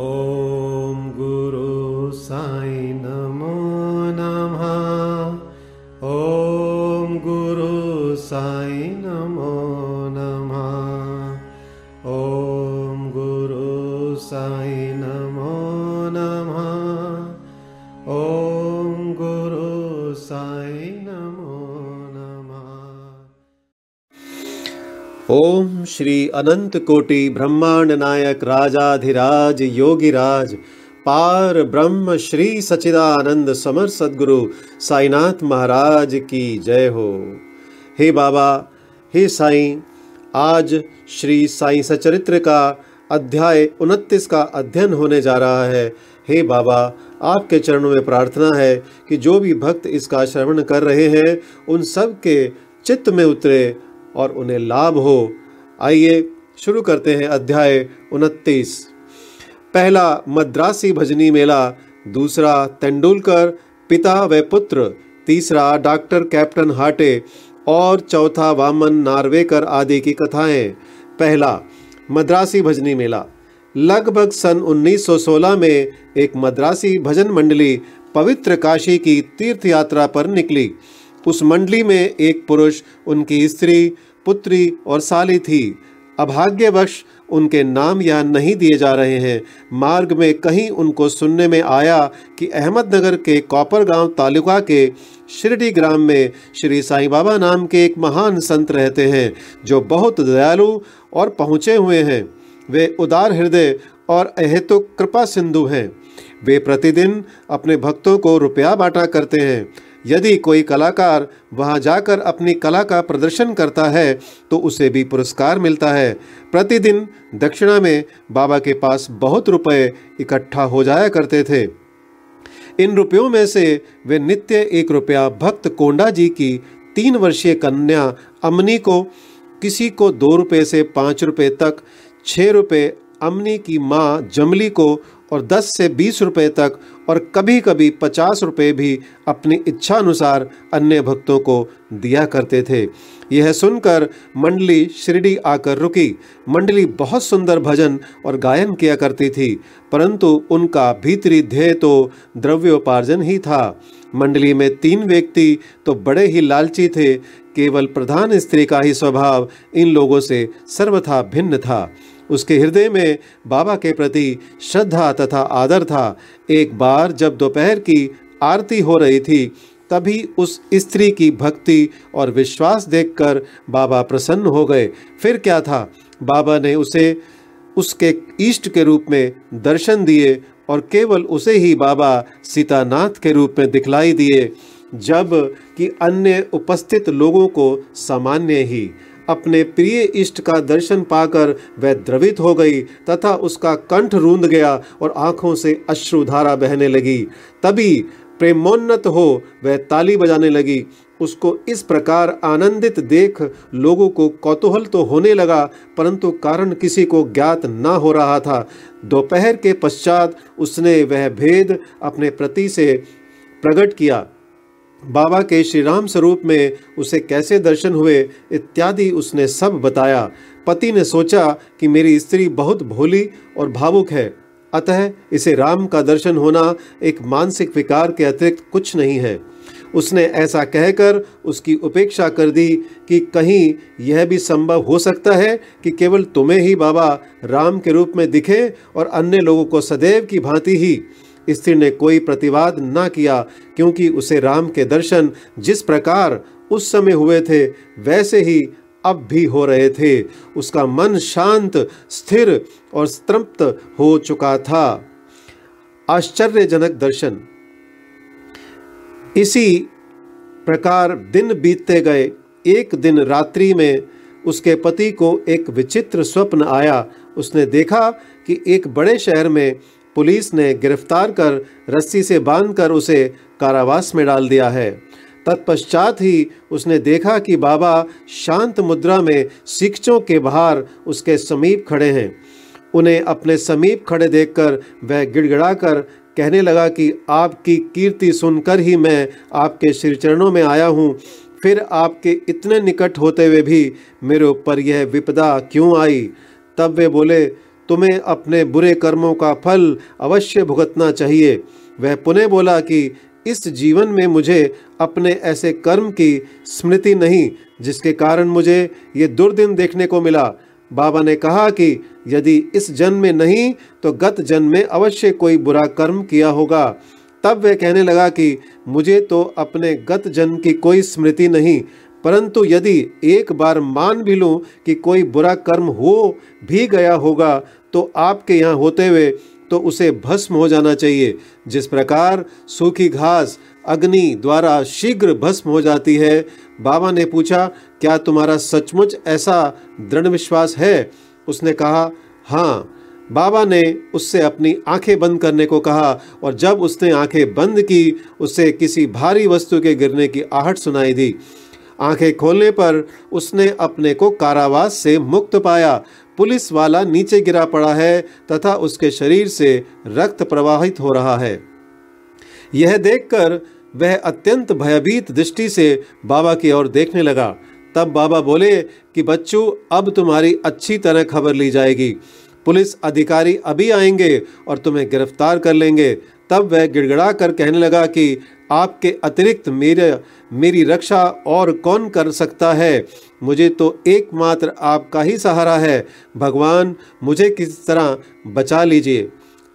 ॐ गुरु साई श्री अनंत कोटि ब्रह्मांड नायक राजाधिराज योगिराज, पार ब्रह्म श्री सचिदानंद समर सदगुरु साईनाथ महाराज की जय हो। हे बाबा, हे साईं, आज श्री साईं सचरित्र का अध्याय उनतीस का अध्ययन होने जा रहा है। हे बाबा, आपके चरणों में प्रार्थना है कि जो भी भक्त इसका श्रवण कर रहे हैं, उन सब के चित्त में उतरे और उन्हें लाभ हो। आइए शुरू करते हैं अध्याय उनतीस। पहला मद्रासी भजनी मेला, दूसरा तेंडुलकर, पिता व पुत्र, तीसरा डॉक्टर कैप्टन हाटे और चौथा वामन नार्वेकर आदि की कथाएँ। पहला मद्रासी भजनी मेला। लगभग सन 1916 में एक मद्रासी भजन मंडली पवित्र काशी की तीर्थ यात्रा पर निकली। उस मंडली में एक पुरुष, उनकी स्त्री पुत्री और साली थी। अभाग्यवश उनके नाम यहाँ नहीं दिए जा रहे हैं। मार्ग में कहीं उनको सुनने में आया कि अहमदनगर के कॉपर गाँव तालुका के शिरडी ग्राम में श्री साईं बाबा नाम के एक महान संत रहते हैं, जो बहुत दयालु और पहुँचे हुए हैं। वे उदार हृदय और अहेतुक कृपा सिंधु हैं। वे प्रतिदिन अपने भक्तों को रुपया बांटा करते हैं। यदि कोई कलाकार वहाँ जाकर अपनी कला का प्रदर्शन करता है तो उसे भी पुरस्कार मिलता है। प्रतिदिन दक्षिणा में बाबा के पास बहुत रुपए इकट्ठा हो जाया करते थे। इन रुपयों में से वे नित्य एक रुपया भक्त कोंडा जी की तीन वर्षीय कन्या अमनी को, किसी को दो रुपये से पाँच रुपये तक छः रुपये अमनी की माँ जमली को और 10 से 20 रुपए तक और कभी कभी 50 रुपए भी अपनी इच्छा अनुसार अन्य भक्तों को दिया करते थे। यह सुनकर मंडली शिरडी आकर रुकी। मंडली बहुत सुंदर भजन और गायन किया करती थी, परंतु उनका भीतरी ध्येय तो द्रव्योपार्जन ही था। मंडली में तीन व्यक्ति तो बड़े ही लालची थे, केवल प्रधान स्त्री का ही स्वभाव इन लोगों से सर्वथा भिन्न था। उसके हृदय में बाबा के प्रति श्रद्धा तथा आदर था। एक बार जब दोपहर की आरती हो रही थी, तभी उस स्त्री की भक्ति और विश्वास देखकर बाबा प्रसन्न हो गए। फिर क्या था? बाबा ने उसे, उसके इष्ट के रूप में दर्शन दिए और केवल उसे ही बाबा सीतानाथ के रूप में दिखलाई दिए, जब कि अन्य उपस्थित लोगों को सामान्य ही। अपने प्रिय इष्ट का दर्शन पाकर वह द्रवित हो गई तथा उसका कंठ रूंध गया और आँखों से अश्रुधारा बहने लगी। तभी प्रेमोन्नत हो वह ताली बजाने लगी। उसको इस प्रकार आनंदित देख लोगों को कौतूहल तो होने लगा, परंतु कारण किसी को ज्ञात न हो रहा था। दोपहर के पश्चात उसने वह भेद अपने प्रति से प्रकट किया। बाबा के श्री राम स्वरूप में उसे कैसे दर्शन हुए, इत्यादि उसने सब बताया। पति ने सोचा कि मेरी स्त्री बहुत भोली और भावुक है, अतः इसे राम का दर्शन होना एक मानसिक विकार के अतिरिक्त कुछ नहीं है। उसने ऐसा कहकर उसकी उपेक्षा कर दी कि कहीं यह भी संभव हो सकता है कि केवल तुम्हें ही बाबा राम के रूप में दिखे और अन्य लोगों को सदैव की भांति ही। स्त्री ने कोई प्रतिवाद न किया, क्योंकि उसे राम के दर्शन जिस प्रकार उस समय हुए थे, वैसे ही अब भी हो रहे थे। उसका मन शांत, स्थिर और तृप्त हो चुका था। आश्चर्यजनक दर्शन। इसी प्रकार दिन बीतते गए। एक दिन रात्रि में उसके पति को एक विचित्र स्वप्न आया। उसने देखा कि एक बड़े शहर में पुलिस ने गिरफ़्तार कर रस्सी से बांधकर उसे कारावास में डाल दिया है। तत्पश्चात ही उसने देखा कि बाबा शांत मुद्रा में शिक्षों के बाहर उसके समीप खड़े हैं। उन्हें अपने समीप खड़े देखकर वह गिड़गिड़ाकर कहने लगा कि आपकी कीर्ति सुनकर ही मैं आपके श्री चरणों में आया हूँ। फिर आपके इतने निकट होते हुए भी मेरे ऊपर यह विपदा क्यों आई? तब वे बोले तुम्हें अपने बुरे कर्मों का फल अवश्य भुगतना चाहिए। वह पुनः बोला कि, इस जीवन में मुझे अपने ऐसे कर्म की स्मृति नहीं, जिसके कारण मुझे ये दुर्दिन देखने को मिला। बाबा ने कहा कि, यदि इस जन्म में नहीं तो गत जन्म में अवश्य कोई बुरा कर्म किया होगा। तब वह कहने लगा कि, मुझे तो अपने गत जन्म की कोई स्मृति नहीं, परंतु यदि एक बार मान भी लूँ कि कोई बुरा कर्म हो भी गया होगा तो आपके यहाँ होते हुए तो उसे भस्म हो जाना चाहिए। जिस प्रकार सूखी घास अग्नि द्वारा शीघ्र भस्म हो जाती है, बाबा ने पूछा, क्या तुम्हारा सचमुच ऐसा दृढ़ विश्वास है? उसने कहा हाँ। बाबा ने उससे अपनी आँखें बंद करने को कहा और जब उसने आँखें बंद की, उसे किसी भारी वस्तु के गिरने की आहट सुनाई दी। आँखें खोलने पर उसने अपने को कारावास से मुक्त पाया। पुलिस वाला नीचे गिरा पड़ा है तथा उसके शरीर से रक्त प्रवाहित हो रहा है। यह देखकर वह अत्यंत भयभीत दृष्टि से बाबा की ओर देखने लगा। तब बाबा बोले कि, बच्चों, अब तुम्हारी अच्छी तरह खबर ली जाएगी। पुलिस अधिकारी अभी आएँगे और तुम्हें गिरफ़्तार कर लेंगे। तब वह गिड़गड़ा कर कहने लगा कि, आपके अतिरिक्त मेरे मेरी रक्षा और कौन कर सकता है? मुझे तो एकमात्र आपका ही सहारा है। भगवान, मुझे किस तरह बचा लीजिए।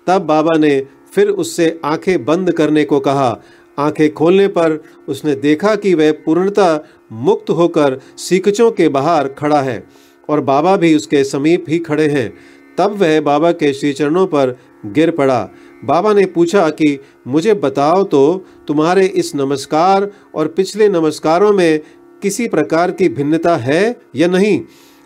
तब बाबा ने फिर उससे आँखें बंद करने को कहा। आँखें खोलने पर उसने देखा कि वह पूर्णतः मुक्त होकर सीकचों के बाहर खड़ा है और बाबा भी उसके समीप ही खड़े हैं। तब वह बाबा के श्री चरणों पर गिर पड़ा। बाबा ने पूछा कि मुझे बताओ तो तुम्हारे इस नमस्कार और पिछले नमस्कारों में किसी प्रकार की भिन्नता है या नहीं?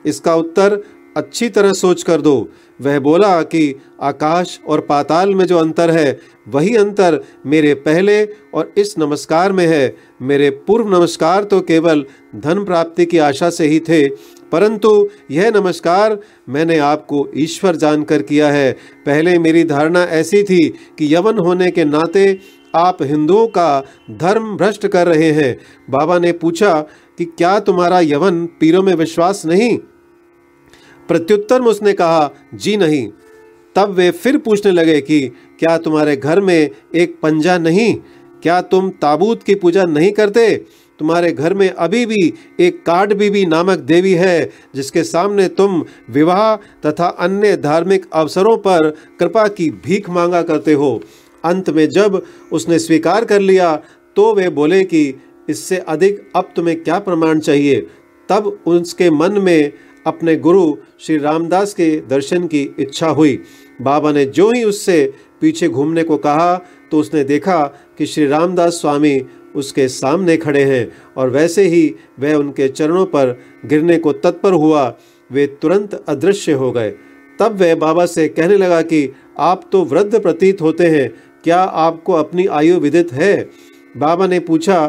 इसका उत्तर अच्छी तरह सोच कर दो। वह बोला कि आकाश और पाताल में जो अंतर है, वही अंतर मेरे पहले और इस नमस्कार में है। मेरे पूर्व नमस्कार तो केवल धन प्राप्ति की आशा से ही थे, परंतु यह नमस्कार मैंने आपको ईश्वर जानकर किया है। पहले मेरी धारणा ऐसी थी कि यवन होने के नाते आप हिंदुओं का धर्म भ्रष्ट कर रहे हैं। बाबा ने पूछा कि क्या तुम्हारा यवन पीरों में विश्वास नहीं? प्रत्युत्तर में उसने कहा, जी नहीं। तब वे फिर पूछने लगे कि, क्या तुम्हारे घर में एक पंजा नहीं? क्या तुम ताबूत की पूजा नहीं करते? तुम्हारे घर में अभी भी एक काट बीबी नामक देवी है, जिसके सामने तुम विवाह तथा अन्य धार्मिक अवसरों पर कृपा की भीख मांगा करते हो। अंत में जब उसने स्वीकार कर लिया तो वे बोले कि, इससे अधिक अब तुम्हें क्या प्रमाण चाहिए? तब उसके मन में अपने गुरु श्री रामदास के दर्शन की इच्छा हुई। बाबा ने जो ही उससे पीछे घूमने को कहा तो उसने देखा कि श्री रामदास स्वामी उसके सामने खड़े हैं और वैसे ही वह उनके चरणों पर गिरने को तत्पर हुआ, वे तुरंत अदृश्य हो गए। तब वह बाबा से कहने लगा कि, आप तो वृद्ध प्रतीत होते हैं, क्या आपको अपनी आयु विदित है? बाबा ने पूछा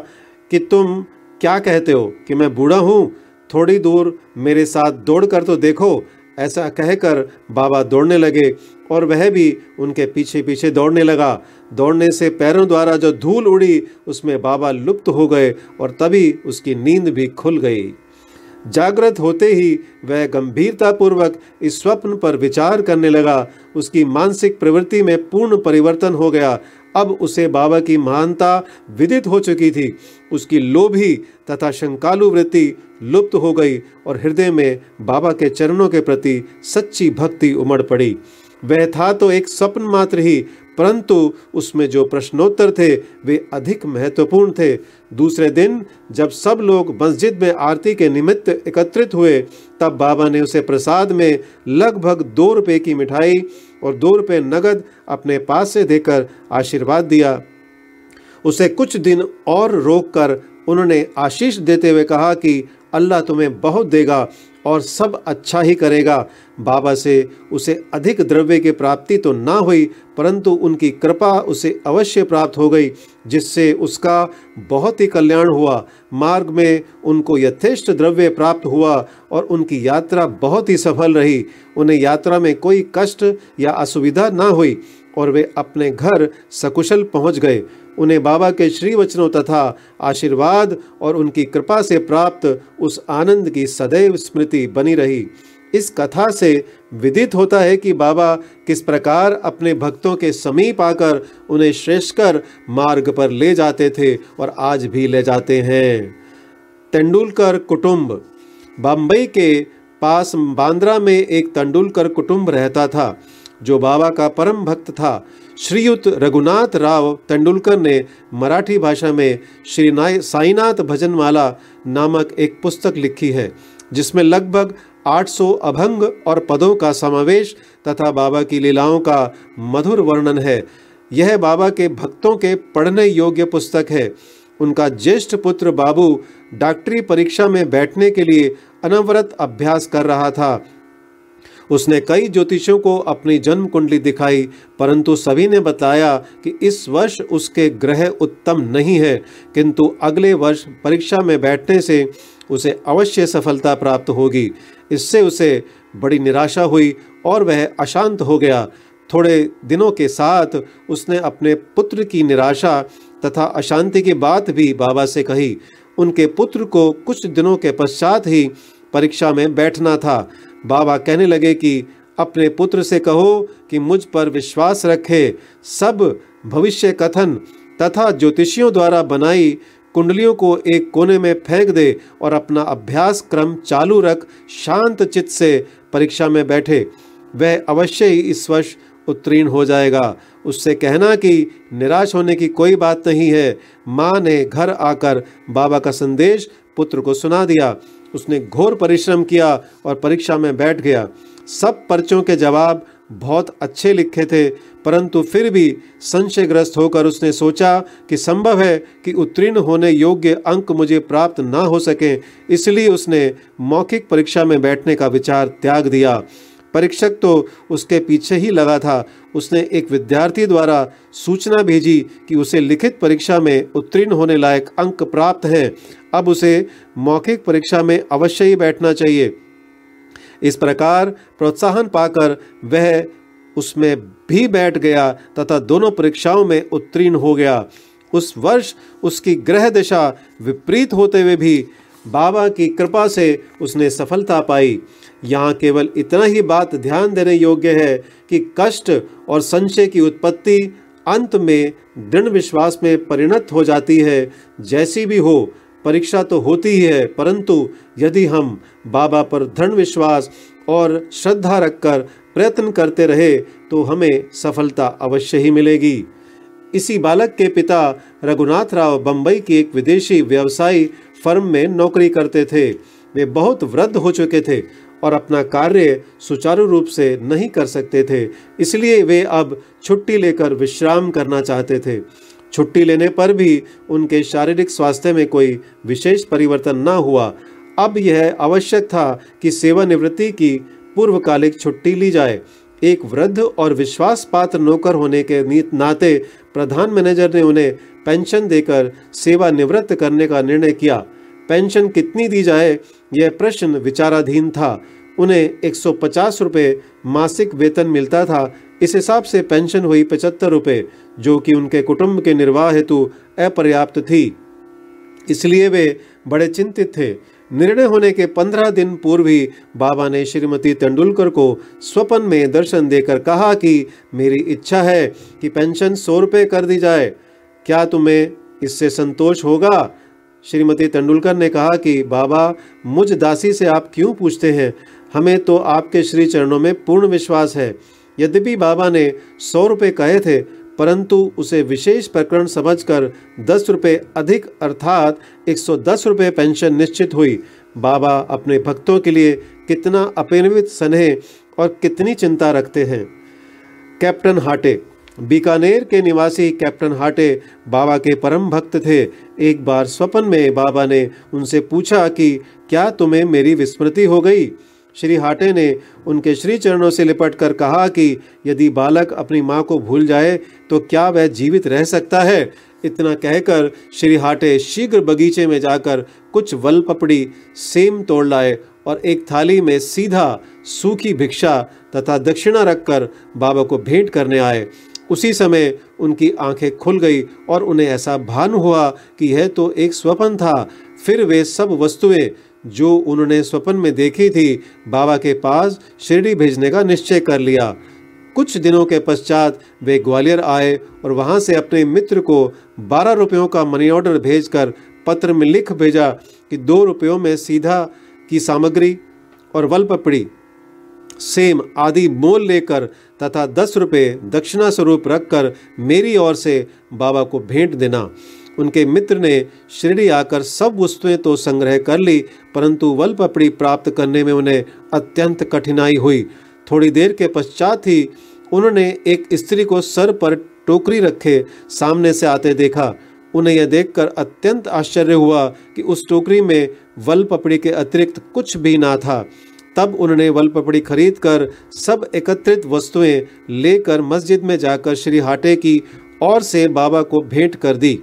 कि, तुम क्या कहते हो कि मैं बूढ़ा हूँ? थोड़ी दूर मेरे साथ दौड़ कर तो देखो, ऐसा कहकर बाबा दौड़ने लगे और वह भी उनके पीछे पीछे दौड़ने लगा। दौड़ने से पैरों द्वारा जो धूल उड़ी, उसमें बाबा लुप्त हो गए और तभी उसकी नींद भी खुल गई। जागृत होते ही वह गंभीरतापूर्वक इस स्वप्न पर विचार करने लगा। उसकी मानसिक प्रवृत्ति में पूर्ण परिवर्तन हो गया। अब उसे बाबा की महानता विदित हो चुकी थी। उसकी लोभी तथा शंकालु वृत्ति लुप्त हो गई और हृदय में बाबा के चरणों के प्रति सच्ची भक्ति उमड़ पड़ी। वह था तो एक स्वप्न मात्र ही, परंतु उसमें जो प्रश्नोत्तर थे, वे अधिक महत्वपूर्ण थे। दूसरे दिन, जब सब लोग मस्जिद में आरती के निमित्त एकत्रित हुए, तब बाबा ने उसे प्रसाद में लगभग दो रुपए की मिठाई और दो रुपये नगद अपने पास से देकर आशीर्वाद दिया। उसे कुछ दिन और रोककर उन्होंने आशीष देते हुए कहा कि अल्लाह तुम्हें बहुत देगा। और सब अच्छा ही करेगा। बाबा से उसे अधिक द्रव्य की प्राप्ति तो ना हुई, परंतु उनकी कृपा उसे अवश्य प्राप्त हो गई, जिससे उसका बहुत ही कल्याण हुआ। मार्ग में उनको यथेष्ट द्रव्य प्राप्त हुआ और उनकी यात्रा बहुत ही सफल रही। उन्हें यात्रा में कोई कष्ट या असुविधा ना हुई और वे अपने घर सकुशल पहुँच गए। उन्हें बाबा के श्री वचनों तथा आशीर्वाद और उनकी कृपा से प्राप्त उस आनंद की सदैव स्मृति बनी रही। इस कथा से विदित होता है कि बाबा किस प्रकार अपने भक्तों के समीप आकर उन्हें श्रेष्ठकर मार्ग पर ले जाते थे और आज भी ले जाते हैं। तेंडुलकर कुटुंब। बम्बई के पास बांद्रा में एक तेंडुलकर कुटुंब रहता था, जो बाबा का परम भक्त था। श्रीयुत रघुनाथ राव तेंडुलकर ने मराठी भाषा में श्री साईनाथ भजनमाला नामक एक पुस्तक लिखी है, जिसमें लगभग 800 अभंग और पदों का समावेश तथा बाबा की लीलाओं का मधुर वर्णन है। यह बाबा के भक्तों के पढ़ने योग्य पुस्तक है। उनका ज्येष्ठ पुत्र बाबू डॉक्टरी परीक्षा में बैठने के लिए अनवरत अभ्यास कर रहा था। उसने कई ज्योतिषों को अपनी जन्म कुंडली दिखाई, परंतु सभी ने बताया कि इस वर्ष उसके ग्रह उत्तम नहीं है। किंतु अगले वर्ष परीक्षा में बैठने से उसे अवश्य सफलता प्राप्त होगी। इससे उसे बड़ी निराशा हुई और वह अशांत हो गया। थोड़े दिनों के साथ उसने अपने पुत्र की निराशा तथा अशांति की बात भी बाबा से कही। उनके पुत्र को कुछ दिनों के पश्चात ही परीक्षा में बैठना था। बाबा कहने लगे कि, अपने पुत्र से कहो कि मुझ पर विश्वास रखे। सब भविष्य कथन तथा ज्योतिषियों द्वारा बनाई कुंडलियों को एक कोने में फेंक दे और अपना अभ्यास क्रम चालू रख, शांत चित्त से परीक्षा में बैठे। वह अवश्य ही इस वर्ष उत्तीर्ण हो जाएगा। उससे कहना कि निराश होने की कोई बात नहीं है। माँ ने घर आकर बाबा का संदेश पुत्र को सुना दिया। उसने घोर परिश्रम किया और परीक्षा में बैठ गया। सब पर्चों के जवाब बहुत अच्छे लिखे थे, परंतु फिर भी संशयग्रस्त होकर उसने सोचा कि संभव है कि उत्तीर्ण होने योग्य अंक मुझे प्राप्त ना हो सके, इसलिए उसने मौखिक परीक्षा में बैठने का विचार त्याग दिया। परीक्षक तो उसके पीछे ही लगा था। उसने एक विद्यार्थी द्वारा सूचना भेजी कि उसे लिखित परीक्षा में उत्तीर्ण होने लायक अंक प्राप्त हैं। अब उसे मौखिक परीक्षा में अवश्य ही बैठना चाहिए। इस प्रकार प्रोत्साहन पाकर वह उसमें भी बैठ गया तथा दोनों परीक्षाओं में उत्तीर्ण हो गया। उस वर्ष उसकी ग्रह दशा विपरीत होते हुए भी बाबा की कृपा से उसने सफलता पाई। यहाँ केवल इतना ही बात ध्यान देने योग्य है कि कष्ट और संशय की उत्पत्ति अंत में दृढ़ विश्वास में परिणत हो जाती है। जैसी भी हो, परीक्षा तो होती ही है, परंतु यदि हम बाबा पर दृढ़ विश्वास और श्रद्धा रखकर प्रयत्न करते रहे तो हमें सफलता अवश्य ही मिलेगी। इसी बालक के पिता रघुनाथ राव बम्बई की एक विदेशी व्यवसायी फर्म में नौकरी करते थे। वे बहुत वृद्ध हो चुके थे और अपना कार्य सुचारू रूप से नहीं कर सकते थे। इसलिए वे अब छुट्टी लेकर विश्राम करना चाहते थे। छुट्टी लेने पर भी उनके शारीरिक स्वास्थ्य में कोई विशेष परिवर्तन न हुआ। अब यह आवश्यक था कि सेवानिवृत्ति की पूर्वकालिक छुट्टी ली जाए। एक वृद्ध और विश्वास पात्र नौकर होने के नाते प्रधान मैनेजर ने उन्हें पेंशन देकर सेवानिवृत्त करने का निर्णय किया। पेंशन कितनी दी जाए यह प्रश्न विचाराधीन था। उन्हें 150 रुपए मासिक वेतन मिलता था। इस हिसाब से पेंशन हुई पचहत्तर रुपये, जो कि उनके कुटुंब के निर्वाह हेतु अपर्याप्त थी। इसलिए वे बड़े चिंतित थे। निर्णय होने के पंद्रह दिन पूर्व ही बाबा ने श्रीमती तेंदुलकर को स्वपन में दर्शन देकर कहा कि, मेरी इच्छा है कि पेंशन सौ रुपये कर दी जाए। क्या तुम्हें इससे संतोष होगा? श्रीमती तेंदुलकर ने कहा कि, बाबा, मुझ दासी से आप क्यों पूछते हैं? हमें तो आपके श्री चरणों में पूर्ण विश्वास है। यद्यपि बाबा ने सौ रुपये कहे थे, परंतु उसे विशेष प्रकरण समझकर दस रुपये अधिक अर्थात एक सौ दस रुपये पेंशन निश्चित हुई। बाबा अपने भक्तों के लिए कितना अपरिमित स्नेह और कितनी चिंता रखते हैं। कैप्टन हाटे बीकानेर के निवासी कैप्टन हाटे बाबा के परम भक्त थे। एक बार स्वप्न में बाबा ने उनसे पूछा कि, क्या तुम्हें मेरी विस्मृति हो गई? श्री हाटे ने उनके श्री चरणों से लिपट कर कहा कि, यदि बालक अपनी माँ को भूल जाए तो क्या वह जीवित रह सकता है? इतना कहकर श्री हाटे शीघ्र बगीचे में जाकर कुछ वल पपड़ी सेम तोड़ लाए और एक थाली में सीधा सूखी भिक्षा तथा दक्षिणा रखकर बाबा को भेंट करने आए। उसी समय उनकी आँखें खुल गई और उन्हें ऐसा भान हुआ कि यह तो एक स्वप्न था। फिर वे सब वस्तुएँ जो उन्होंने स्वप्न में देखी थी, बाबा के पास शिरडी भेजने का निश्चय कर लिया। कुछ दिनों के पश्चात वे ग्वालियर आए और वहाँ से अपने मित्र को बारह रुपयों का मनी ऑर्डर भेजकर पत्र में लिख भेजा कि दो रुपयों में सीधा की सामग्री और वल पपड़ी सेम आदि मोल लेकर तथा दस रुपये दक्षिणा स्वरूप रखकर मेरी ओर से बाबा को भेंट देना। उनके मित्र ने शिरडी आकर सब वस्तुएँ तो संग्रह कर ली, परंतु वल पपड़ी प्राप्त करने में उन्हें अत्यंत कठिनाई हुई। थोड़ी देर के पश्चात ही उन्होंने एक स्त्री को सर पर टोकरी रखे सामने से आते देखा। उन्हें यह देखकर अत्यंत आश्चर्य हुआ कि उस टोकरी में वल पपड़ी के अतिरिक्त कुछ भी ना था। तब उन्होंने वल पपड़ी खरीद कर सब एकत्रित वस्तुएँ लेकर मस्जिद में जाकर श्री हाटे की और से बाबा को भेंट कर दी।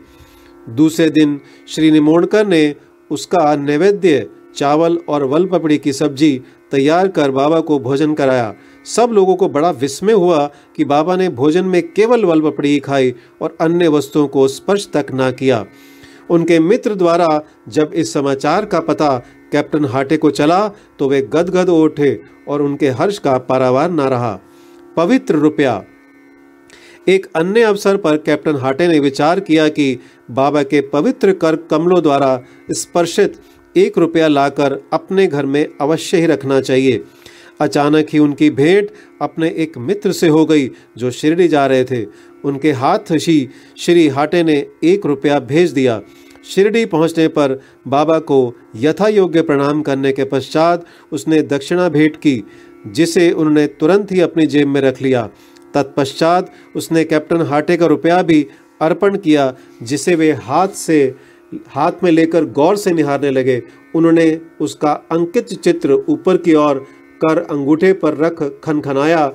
दूसरे दिन श्री निमोणकर ने उसका नैवेद्य, चावल और वल पपड़ी की सब्ज़ी तैयार कर बाबा को भोजन कराया। सब लोगों को बड़ा विस्मय हुआ कि बाबा ने भोजन में केवल वल पपड़ी ही खाई और अन्य वस्तुओं को स्पर्श तक ना किया। उनके मित्र द्वारा जब इस समाचार का पता कैप्टन हाटे को चला तो वे गदगद उठे और उनके हर्ष का पारावार न रहा। पवित्र रुपया। एक अन्य अवसर पर कैप्टन हाटे ने विचार किया कि बाबा के पवित्र कर कमलों द्वारा स्पर्शित एक रुपया लाकर अपने घर में अवश्य ही रखना चाहिए। अचानक ही उनकी भेंट अपने एक मित्र से हो गई जो शिरडी जा रहे थे। उनके हाथ ही श्री हाटे ने एक रुपया भेज दिया। शिरडी पहुँचने पर बाबा को यथा योग्य प्रणाम करने के पश्चात उसने दक्षिणा भेंट की, जिसे उन्होंने तुरंत ही अपनी जेब में रख लिया। तत्पश्चात उसने कैप्टन हाटे का रुपया भी अर्पण किया, जिसे वे हाथ से, हाथ में लेकर गौर से निहारने लगे। उन्होंने उसका अंकित चित्र ऊपर की ओर कर अंगूठे पर रख खनखनाया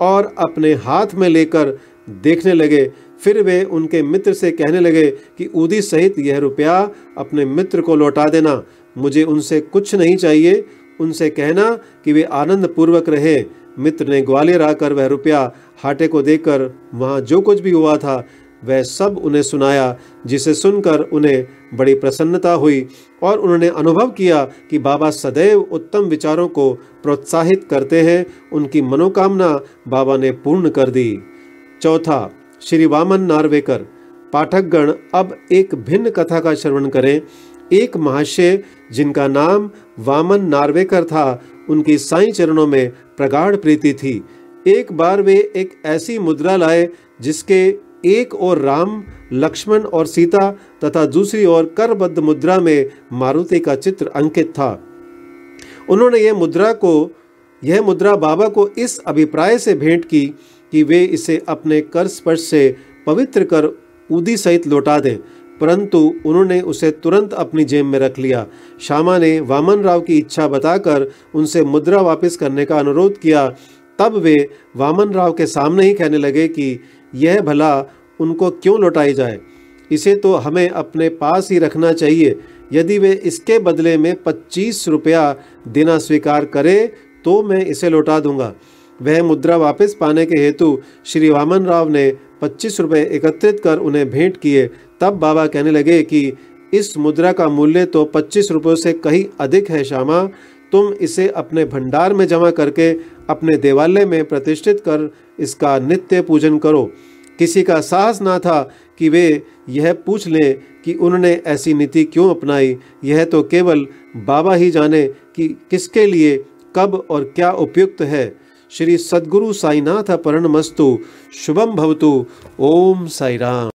और अपने हाथ में लेकर देखने लगे फिर वे उनके मित्र से कहने लगे कि, ऊदी सहित यह रुपया अपने मित्र को लौटा देना। मुझे उनसे कुछ नहीं चाहिए। उनसे कहना कि वे आनंद पूर्वक रहे। मित्र ने ग्वालियर आकर वह रुपया हाटे को देकर वहाँ जो कुछ भी हुआ था, वह सब उन्हें सुनाया, जिसे सुनकर उन्हें बड़ी प्रसन्नता हुई और उन्होंने अनुभव किया कि बाबा सदैव उत्तम विचारों को प्रोत्साहित करते हैं। उनकी मनोकामना बाबा ने पूर्ण कर दी। चौथा श्री वामन नार्वेकर, पाठकगण अब एक भिन्न कथा का श्रवण करें। एक महाशय जिनका नाम वामन नार्वेकर था, उनकी साई चरणों में प्रगाढ़ प्रीति थी। एक बार वे एक ऐसी मुद्रा लाए, जिसके एक और राम, लक्ष्मण और सीता तथा दूसरी ओर करबद्ध मुद्रा में मारुति का चित्र अंकित था। उन्होंने यह मुद्रा को, यह मुद्रा बाबा को इस अभिप्राय से भेंट की कि वे इसे अपने कर स्पर्श से पवित्र कर उदी सहित लौटा दें। परंतु उन्होंने उसे तुरंत अपनी जेब में रख लिया। श्यामा ने वामन राव की इच्छा बताकर उनसे मुद्रा वापस करने का अनुरोध किया। तब वे वामन राव के सामने ही कहने लगे कि, यह भला उनको क्यों लौटाई जाए? इसे तो हमें अपने पास ही रखना चाहिए। यदि वे इसके बदले में पच्चीस रुपया देना स्वीकार करें तो मैं इसे लौटा दूँगा। वह मुद्रा वापस पाने के हेतु श्री वामन राव ने पच्चीस रुपये एकत्रित कर उन्हें भेंट किए। तब बाबा कहने लगे कि, इस मुद्रा का मूल्य तो पच्चीस रुपयों से कहीं अधिक है श्यामा। तुम इसे अपने भंडार में जमा करके अपने देवालय में प्रतिष्ठित कर इसका नित्य पूजन करो। किसी का साहस ना था कि वे यह पूछ लें कि उन्होंने ऐसी नीति क्यों अपनाई। यह तो केवल बाबा ही जाने कि किसके लिए, कब और क्या उपयुक्त है। श्री सद्गुरु साईनाथ मस्तु शुभम भवतु। ओम साई राम